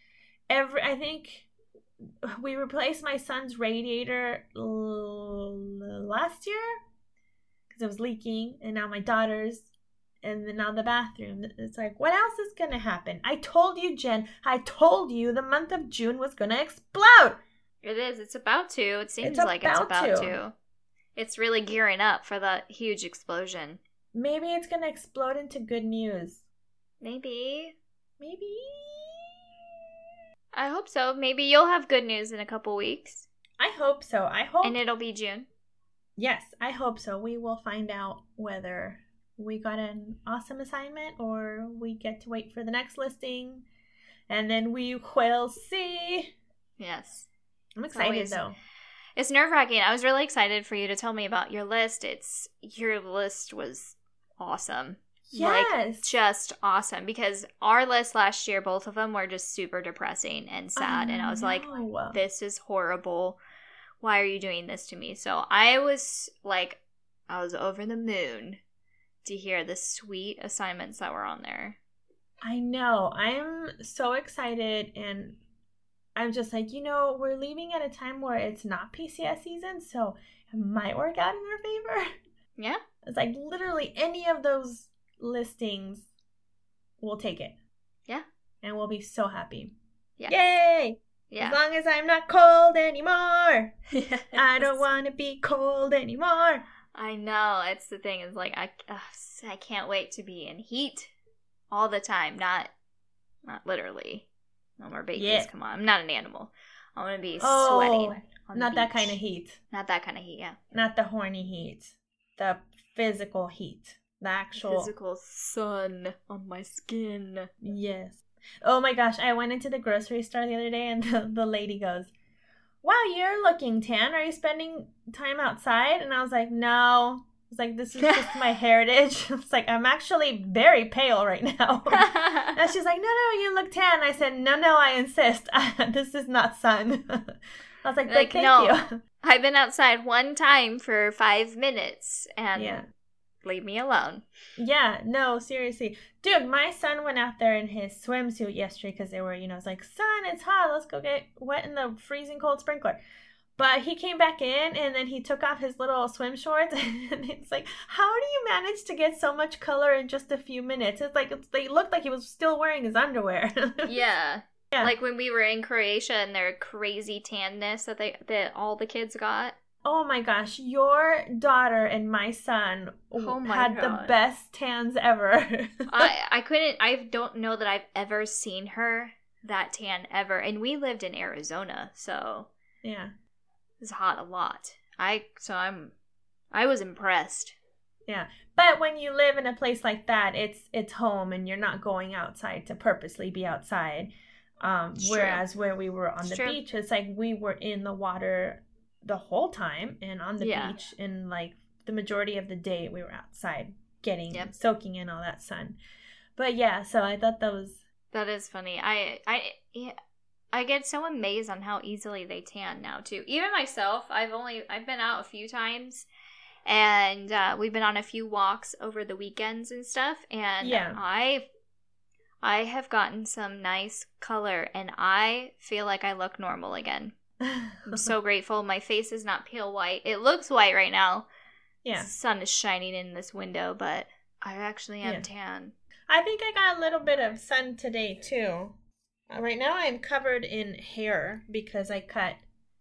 Every I think we replaced my son's radiator l- last year because it was leaking, and now my daughter's, and then now the bathroom. It's like, what else is gonna happen? I told you, Jen. I told you the month of June was gonna explode. It is. It's about to. It seems It's like it's about to. to. It's really gearing up for that huge explosion. Maybe it's gonna explode into good news. Maybe. Maybe. I hope so. Maybe you'll have good news in a couple weeks. I hope so. I hope. And it'll be June. Yes, I hope so. We will find out whether we got an awesome assignment or we get to wait for the next listing. And then we will see. Yes. I'm excited always- though. It's nerve wracking. I was really excited for you to tell me about your list. It's your list was awesome. Like, Yes. just awesome because our list last year, both of them were just super depressing and sad. and I was like, this is horrible. Why are you doing this to me? So I was like, I was over the moon to hear the sweet assignments that were on there. I know. I'm so excited and I'm just like, you know, we're leaving at a time where it's not PCS season, so it might work out in our favor. Yeah. It's like literally any of those listings, we'll take it. Yeah. And we'll be so happy. Yeah. Yay! Yeah. As long as I'm not cold anymore. I don't want to be cold anymore. I know. It's the thing. Is like I, ugh, I can't wait to be in heat all the time. Not, not literally. No more babies. Yeah. Come on. I'm not an animal. I want to be Oh, sweating. Not that kind of heat. Not that kind of heat. Yeah. Not the horny heat. The physical heat. The actual. Physical sun on my skin. Yes. Oh my gosh, I went into the grocery store the other day and the, the lady goes, Wow, you're looking tan. Are you spending time outside? And I was like, No. It's like, This is just my heritage. It's like, I'm actually very pale right now. and she's like, No, no, you look tan. I said, No, no, I insist. this is not sun. I was like, Like, thank no. you. I've been outside one time for five minutes and Yeah. Leave me alone. Yeah, no, seriously. Dude, my son went out there in his swimsuit yesterday because they were, you know, it's like, son, it's hot. Let's go get wet in the freezing cold sprinkler. But he came back in and then he took off his little swim shorts. And it's like, how do you manage to get so much color in just a few minutes? It's like, it's, they looked like he was still wearing his underwear. Yeah. Yeah. Like when we were in Croatia and their crazy tanness that they that all the kids got. Oh my gosh, your daughter and my son Oh my had the best tans ever. I I couldn't I don't know that I've ever seen her that tan ever. And we lived in Arizona, so yeah. it's hot a lot. I so I'm I was impressed. Yeah. But when you live in a place like that, it's it's home and you're not going outside to purposely be outside. Um, whereas where we were on It's the true. beach, it's like we were in the water the whole time and on the Yeah. beach and like the majority of the day we were outside getting Yep. soaking in all that sun. But yeah, so I thought that was That is funny. I I yeah, I get so amazed on how easily they tan now too. Even myself, I've only I've been out a few times, and uh, we've been on a few walks over the weekends and stuff. And Yeah. I I have gotten some nice color, and I feel like I look normal again. I'm so grateful. My face is not pale white. It looks white right now. yeah. The sun is shining in this window, but I actually am Yeah. tan. I think I got a little bit of sun today too. Uh, right now I'm covered in hair because I cut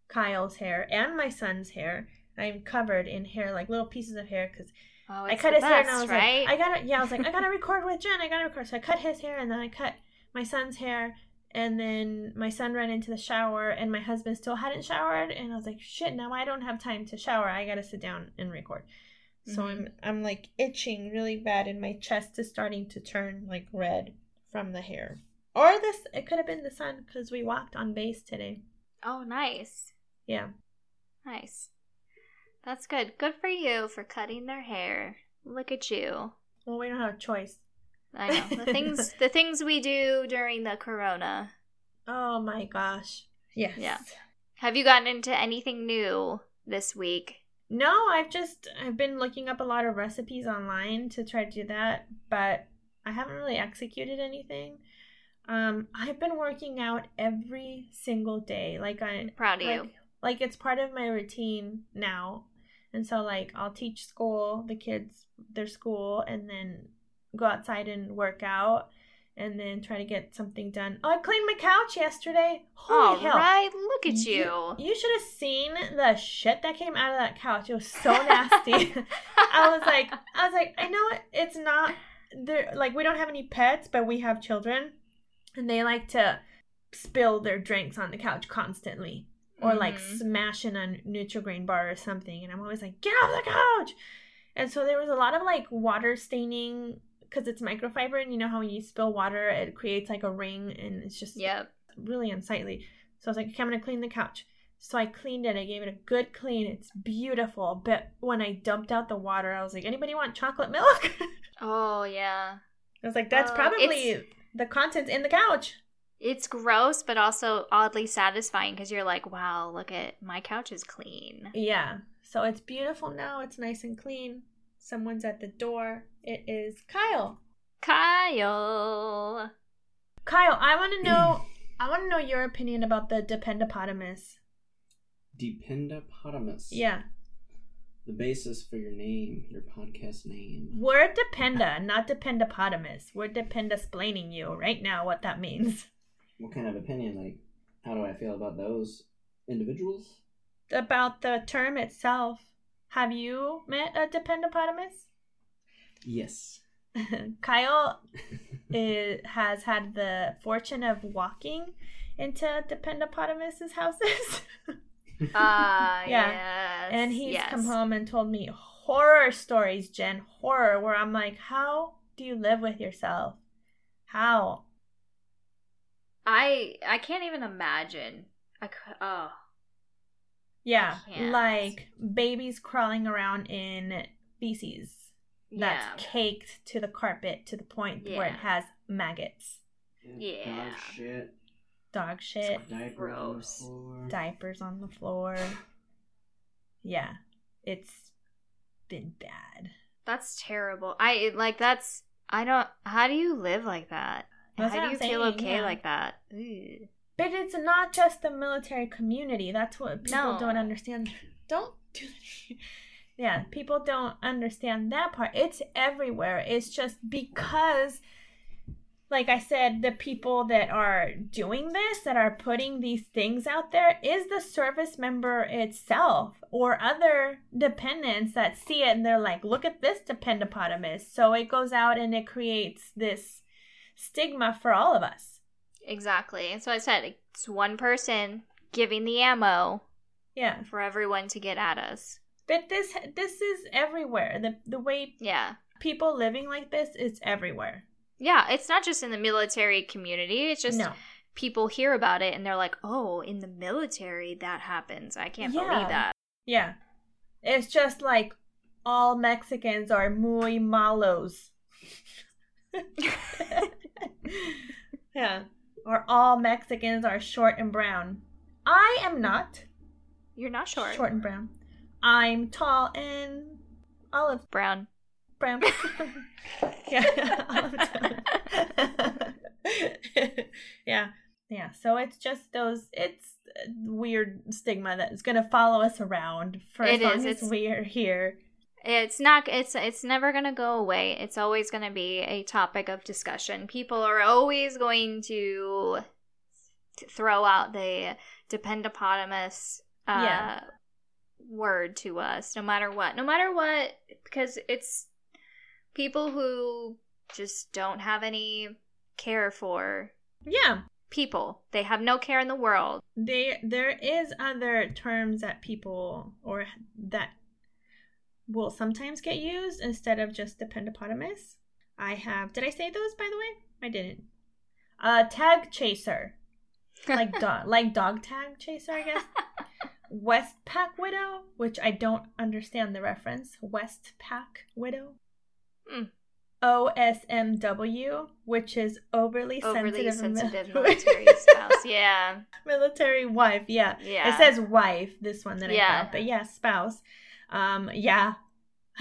Kyle's hair and my son's hair. I'm covered in hair, like little pieces of hair, because Oh, I cut his hair and I was right? like, I gotta, yeah, I was like, I gotta record with Jen. I gotta record. So I cut his hair and then I cut my son's hair. And then my son ran into the shower and my husband still hadn't showered. And I was like, shit, now I don't have time to shower. I gotta sit down and record. So Mhm. I'm I'm like itching really bad and my chest is starting to turn like red from the hair. Or this it could have been the sun because we walked on base today. Oh, nice. Yeah. Nice. That's good. Good for you for cutting their hair. Look at you. Well, we don't have a choice. I know. The things the things we do during the corona. Oh my gosh. Yes. Yeah. Have you gotten into anything new this week? No, I've just I've been looking up a lot of recipes online to try to do that, but I haven't really executed anything. Um, I've been working out every single day. Like I, am Proud of like, you. like it's part of my routine now. And so like I'll teach school, the kids their school and then go outside and work out and then try to get something done. Oh, I cleaned my couch yesterday. Holy All hell. right, look at you. You should have seen the shit that came out of that couch. It was so nasty. I was like, I was like, I know it's not there. Like we don't have any pets, but we have children, and they like to spill their drinks on the couch constantly, or like Mhm. smash in a Nutrigrain bar or something. And I'm always like, get off the couch. And so there was a lot of like water staining because it's microfiber, and you know how when you spill water, it creates like a ring, and it's just Yep. really unsightly. So I was like, okay, I'm gonna clean the couch. So I cleaned it. I gave it a good clean. It's beautiful. But when I dumped out the water, I was like, anybody want chocolate milk? Oh yeah. I was like, that's Uh, probably the contents in the couch. It's gross, but also oddly satisfying because you're like, wow, look at my couch is clean. Yeah. So it's beautiful now. It's nice and clean. Someone's at the door. It is Kyle. Kyle. Kyle, I want to know. I want to know your opinion about the dependopotamus. Dependopotamus. Yeah, The basis for your name, your podcast name. we're dependa, not dependopotamus. We're dependasplaining you right now what that means. What kind of opinion? Like, how do I feel about those individuals? about the term itself. Have you met a dependopotamus? Yes. Kyle is, has had the fortune of walking into dependopotamus's houses. Ah, Yeah. yes. and he's yes. come home and told me horror stories, Jen, horror, where I'm like, how do you live with yourself? How? I I can't even imagine. I could. Oh, Yeah, Can't. like babies crawling around in feces that's yeah. caked to the carpet to the point where it has maggots, Yeah. Dog shit. dog shit, Diapers Gross. on the floor. diapers on the floor. Yeah, it's been bad. That's terrible. I like that's. I don't. How do you live like that? That's how do you I'm feel okay yeah. like that? Ew. But it's not just the military community. That's what people No. don't understand. Don't do that. Yeah, people don't understand that part. It's everywhere. It's just because, like I said, the people that are doing this, that are putting these things out there, is the service member itself or other dependents that see it and they're like, look at this dependopotamus. So it goes out and it creates this stigma for all of us. Exactly. And so I said it's one person giving the ammo Yeah. for everyone to get at us. But this this is everywhere. The the way Yeah. people living like this is everywhere. Yeah, it's not just in the military community. It's just no. people hear about it and they're like, "Oh, in the military that happens." I can't Yeah. believe that. Yeah. It's just like all Mexicans are muy malos. yeah. Or all Mexicans are short and brown. I am not You're not short. short and brown. I'm tall and olive Brown. brown. yeah. yeah. Yeah. So it's just those it's weird stigma that's gonna follow us around for It as long is, as it's- we are here. It's not it's it's never going to go away. It's always going to be a topic of discussion. People are always going to throw out the dependopotamus uh Yeah. word to us no matter what. No matter what because it's people who just don't have any care for Yeah. people. They have no care in the world. They there is other terms that people or that will sometimes get used instead of just dependopotamus. I have did I say those by the way? I didn't. Uh tag chaser. Like dog like dog tag chaser, I guess. Westpac widow, which I don't understand the reference. Westpac widow. Hmm. OSMW, which is overly, Overly sensitive, sensitive mil- military spouse. Yeah. military wife. Yeah. Yeah. It says wife, this one that I Yeah. But yeah, spouse. Um, yeah.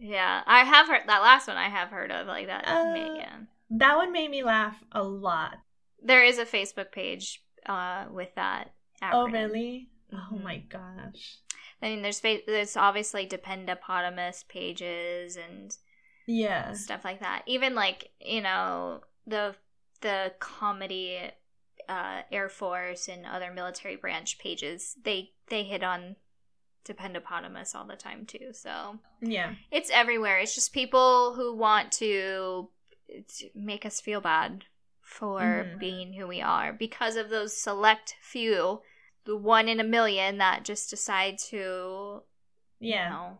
Yeah. I have heard that last one I have heard of like that. Uh, yeah. that one made me laugh a lot. There is a Facebook page uh with that. Oh, really? Oh Mhm. my gosh. I mean, there's fa- there's obviously dependopotamus pages and Yeah. stuff like that. Even like you know the the comedy uh, Air Force and other military branch pages. They they hit on dependopotamus all the time too. So Yeah. it's everywhere. It's just people who want to make us feel bad for Mhm. being who we are because of those select few, the one in a million that just decide to Yeah. you know,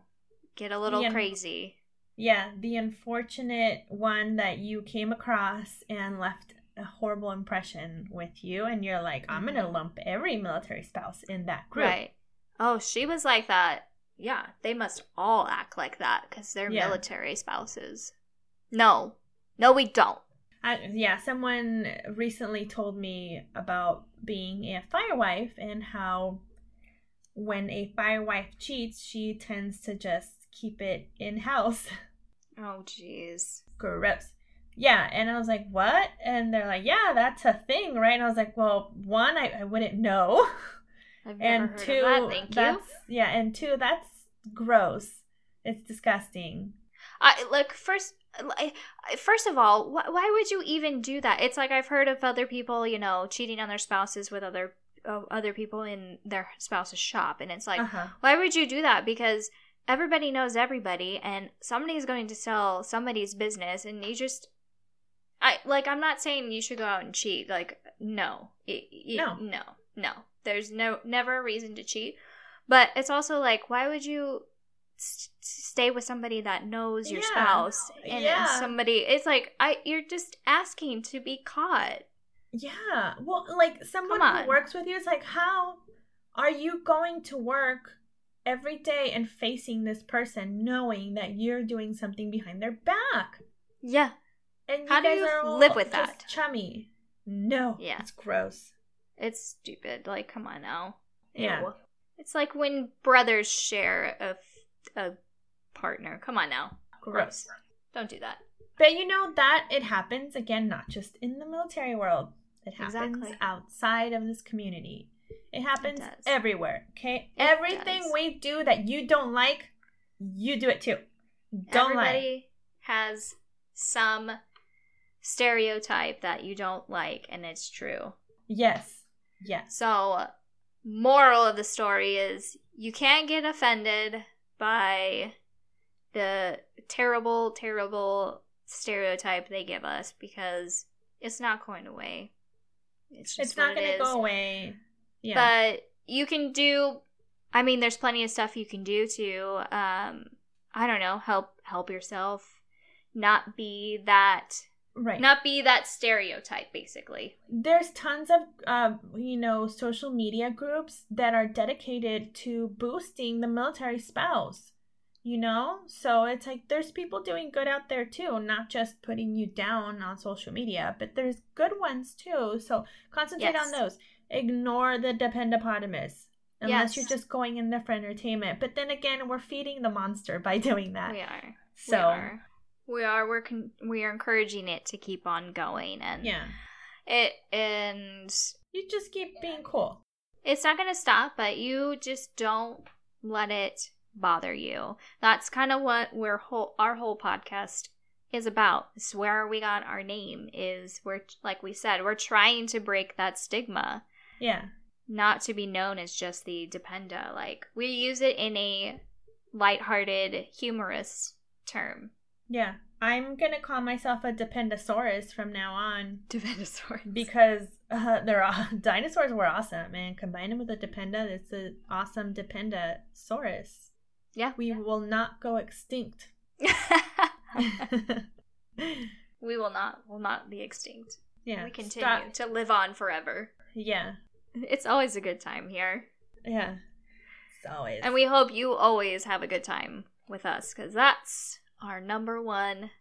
get a little Yeah. crazy. Yeah. The unfortunate one that you came across and left a horrible impression with you, and you're like, I'm going to Mhm. lump every military spouse in that group. Right. Oh, she was like that. Yeah, they must all act like that because they're Yeah. military spouses. No. No, we don't. I, yeah, someone recently told me about being a firewife and how when a firewife cheats, she tends to just keep it in house. Oh, jeez. Gross. Yeah, and I was like, what? And they're like, yeah, that's a thing, right? And I was like, well, one, I, I wouldn't know. I've and two, that. Thank you. that's, yeah, and two, that's gross. It's disgusting. I look first. First of all, wh- why would you even do that? It's like I've heard of other people, you know, cheating on their spouses with other uh, other people in their spouse's shop, and it's like, uh-huh. why would you do that? Because everybody knows everybody, and somebody's going to sell somebody's business, and you just, I like. I'm not saying you should go out and cheat. Like, no, It- it- No. no, no. There's no never a reason to cheat, but it's also like, why would you? s- stay with somebody that knows your Yeah. spouse and Yeah. somebody it's like i you're just asking to be caught Yeah. Well, like someone who works with you is like, how are you going to work every day and facing this person knowing that you're doing something behind their back? yeah And you How do you live with that? Chummy. No. Yeah. It's gross. It's stupid like come on now Yeah. Ew. It's like when brothers share a, f- a partner. Come on now. Gross. Don't do that. But you know that it happens again, not just in the military world. It happens Exactly. outside of this community. It happens does. everywhere. Okay, It everything does. we do that you don't like, you do it too. Don't lie. Everybody has some stereotype that you don't like, and it's true. Yes. Yes. So, moral of the story is you can't get offended by the terrible, terrible stereotype they give us because it's not going away. It's just It's not going it to go away. Yeah. But you can do. I mean, there's plenty of stuff you can do to. Um, I don't know, help help yourself, not be that, right. not be that stereotype, basically. There's tons of, uh, you know, social media groups that are dedicated to boosting the military spouse. You know, so it's like there's people doing good out there too, not just putting you down on social media, but there's good ones too. So concentrate on those. Ignore the dependopotamus. Unless Yes. you're just going in there for entertainment. But then again, we're feeding the monster by doing that. We are. So we are. We are. We're con- we are encouraging it to keep on going, and yeah. it and You just keep being cool. it's not going to stop. But you just don't let it bother you. That's kind of what we're whole our whole podcast is about. It's where we got our name. Is we're like we said, we're trying to break that stigma, Yeah. not to be known as just the dependa. Like we use it in a lighthearted, humorous term. Yeah. I'm going to call myself a Dependosaurus from now on Dependosaurus. because uh, they're all, dinosaurs were awesome, man. Combine them with a Dependa, it's an awesome Dependosaurus. Yeah. We will not go extinct. we will not will not be extinct. yeah. we continue stop- to live on forever. Yeah. It's always a good time here. Yeah. It's always. And we hope you always have a good time with us cuz that's our number one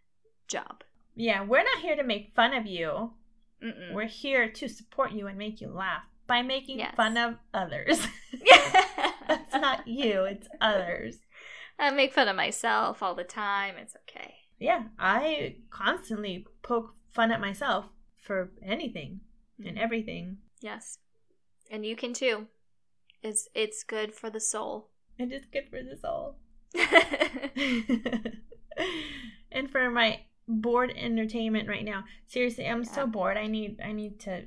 job. Yeah, we're not here to make fun of you. Mm-mm. We're here to support you and make you laugh by making Yes. fun of others. That's not you, it's others. I make fun of myself all the time. It's okay. Yeah, I constantly poke fun at myself for anything and mm. everything. Yes. And you can too. It's it's good for the soul. It is good for the soul. and for my bored entertainment right now. Seriously, I'm so bored. I need I need to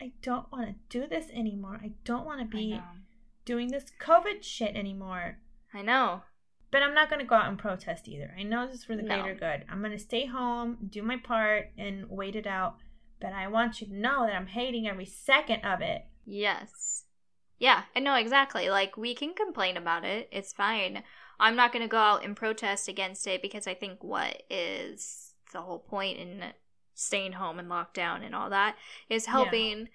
I don't want to do this anymore. I don't want to be doing this COVID shit anymore. I know. But I'm not going to go out and protest either. I know this is for the No. greater good. I'm going to stay home, do my part, and wait it out. But I want you to know that I'm hating every second of it. Yes. Yeah, I know exactly. Like we can complain about it. It's fine. I'm not going to go out and protest against it because I think what is the whole point in staying home and lockdown and all that is helping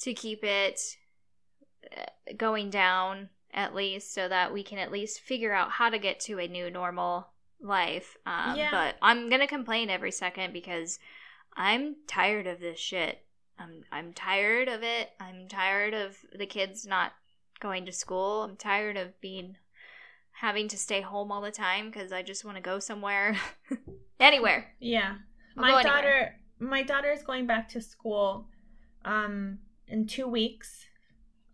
to keep it uh, going down at least so that we can at least figure out how to get to a new normal life. Um, Yeah. But I'm going to complain every second because I'm tired of this shit. I'm I'm tired of it. I'm tired of the kids not going to school. I'm tired of being having to stay home all the time because I just want to go somewhere, anywhere. Yeah. I'll my daughter anywhere. my daughter is going back to school um in 2 weeks.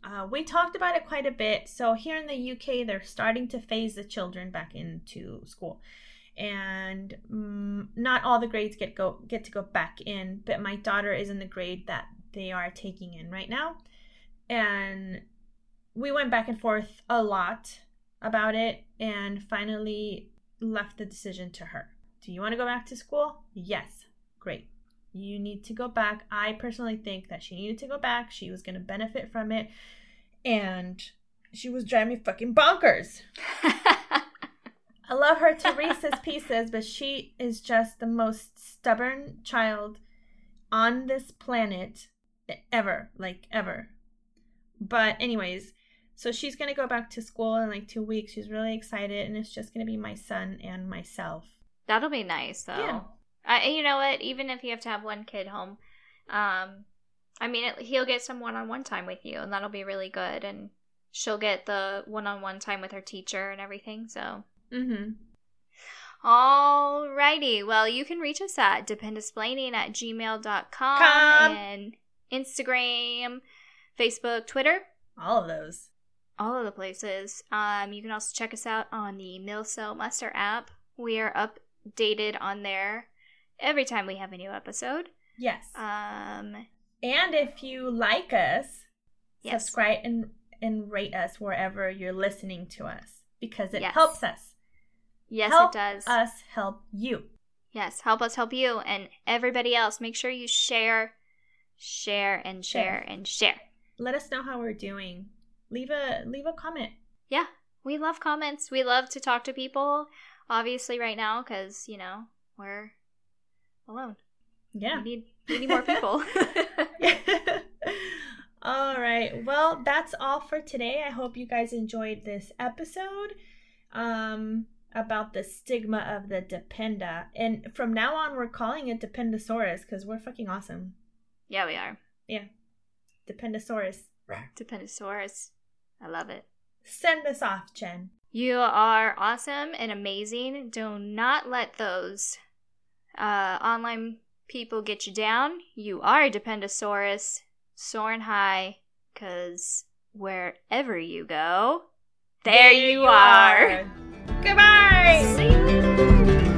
Uh, we talked about it quite a bit. So here in the UK, they're starting to phase the children back into school, and mm, not all the grades get go get to go back in. But my daughter is in the grade that they are taking in right now, and we went back and forth a lot about it, and finally left the decision to her. Do you want to go back to school? Yes. Great. You need to go back. I personally think that she needed to go back. She was going to benefit from it. And she was driving me fucking bonkers. I love her to Reese's pieces, but she is just the most stubborn child on this planet ever. Like, ever. But, anyways, so she's going to go back to school in like two weeks. She's really excited, and it's just going to be my son and myself. That'll be nice though. Yeah. Uh, you know what? Even if you have to have one kid home, um, I mean, it, he'll get some one-on-one time with you, and that'll be really good. And she'll get the one-on-one time with her teacher and everything. So, Mm-hmm. alrighty. Well, you can reach us at dependasplaining at gmail.com Com. and Instagram, Facebook, Twitter. All of those. All of the places. Um, you can also check us out on the Milso Muster app. We are updated on there every time we have a new episode. Yes. Um, and if you like us, Yes. subscribe and and rate us wherever you're listening to us because it Yes. helps us. yes, help it does. Us help you. yes, help us help you and everybody else. Make sure you share, share, and share, Share. and share. Let us know how we're doing. Leave a leave a comment. Yeah, we love comments. We love to talk to people. Obviously, right now, because you know we're alone. Yeah. We need we need more people. all right. Well, that's all for today. I hope you guys enjoyed this episode um about the stigma of the dependa. And from now on we're calling it Dependosaurus cuz we're fucking awesome. yeah, we are. Yeah. Dependosaurus. Right. Dependosaurus. I love it. Send us off, Jen. You are awesome and amazing. Do not let those uh, online people get you down. You are a Dependosaurus, soaring high, because wherever you go, there, you are. Goodbye. See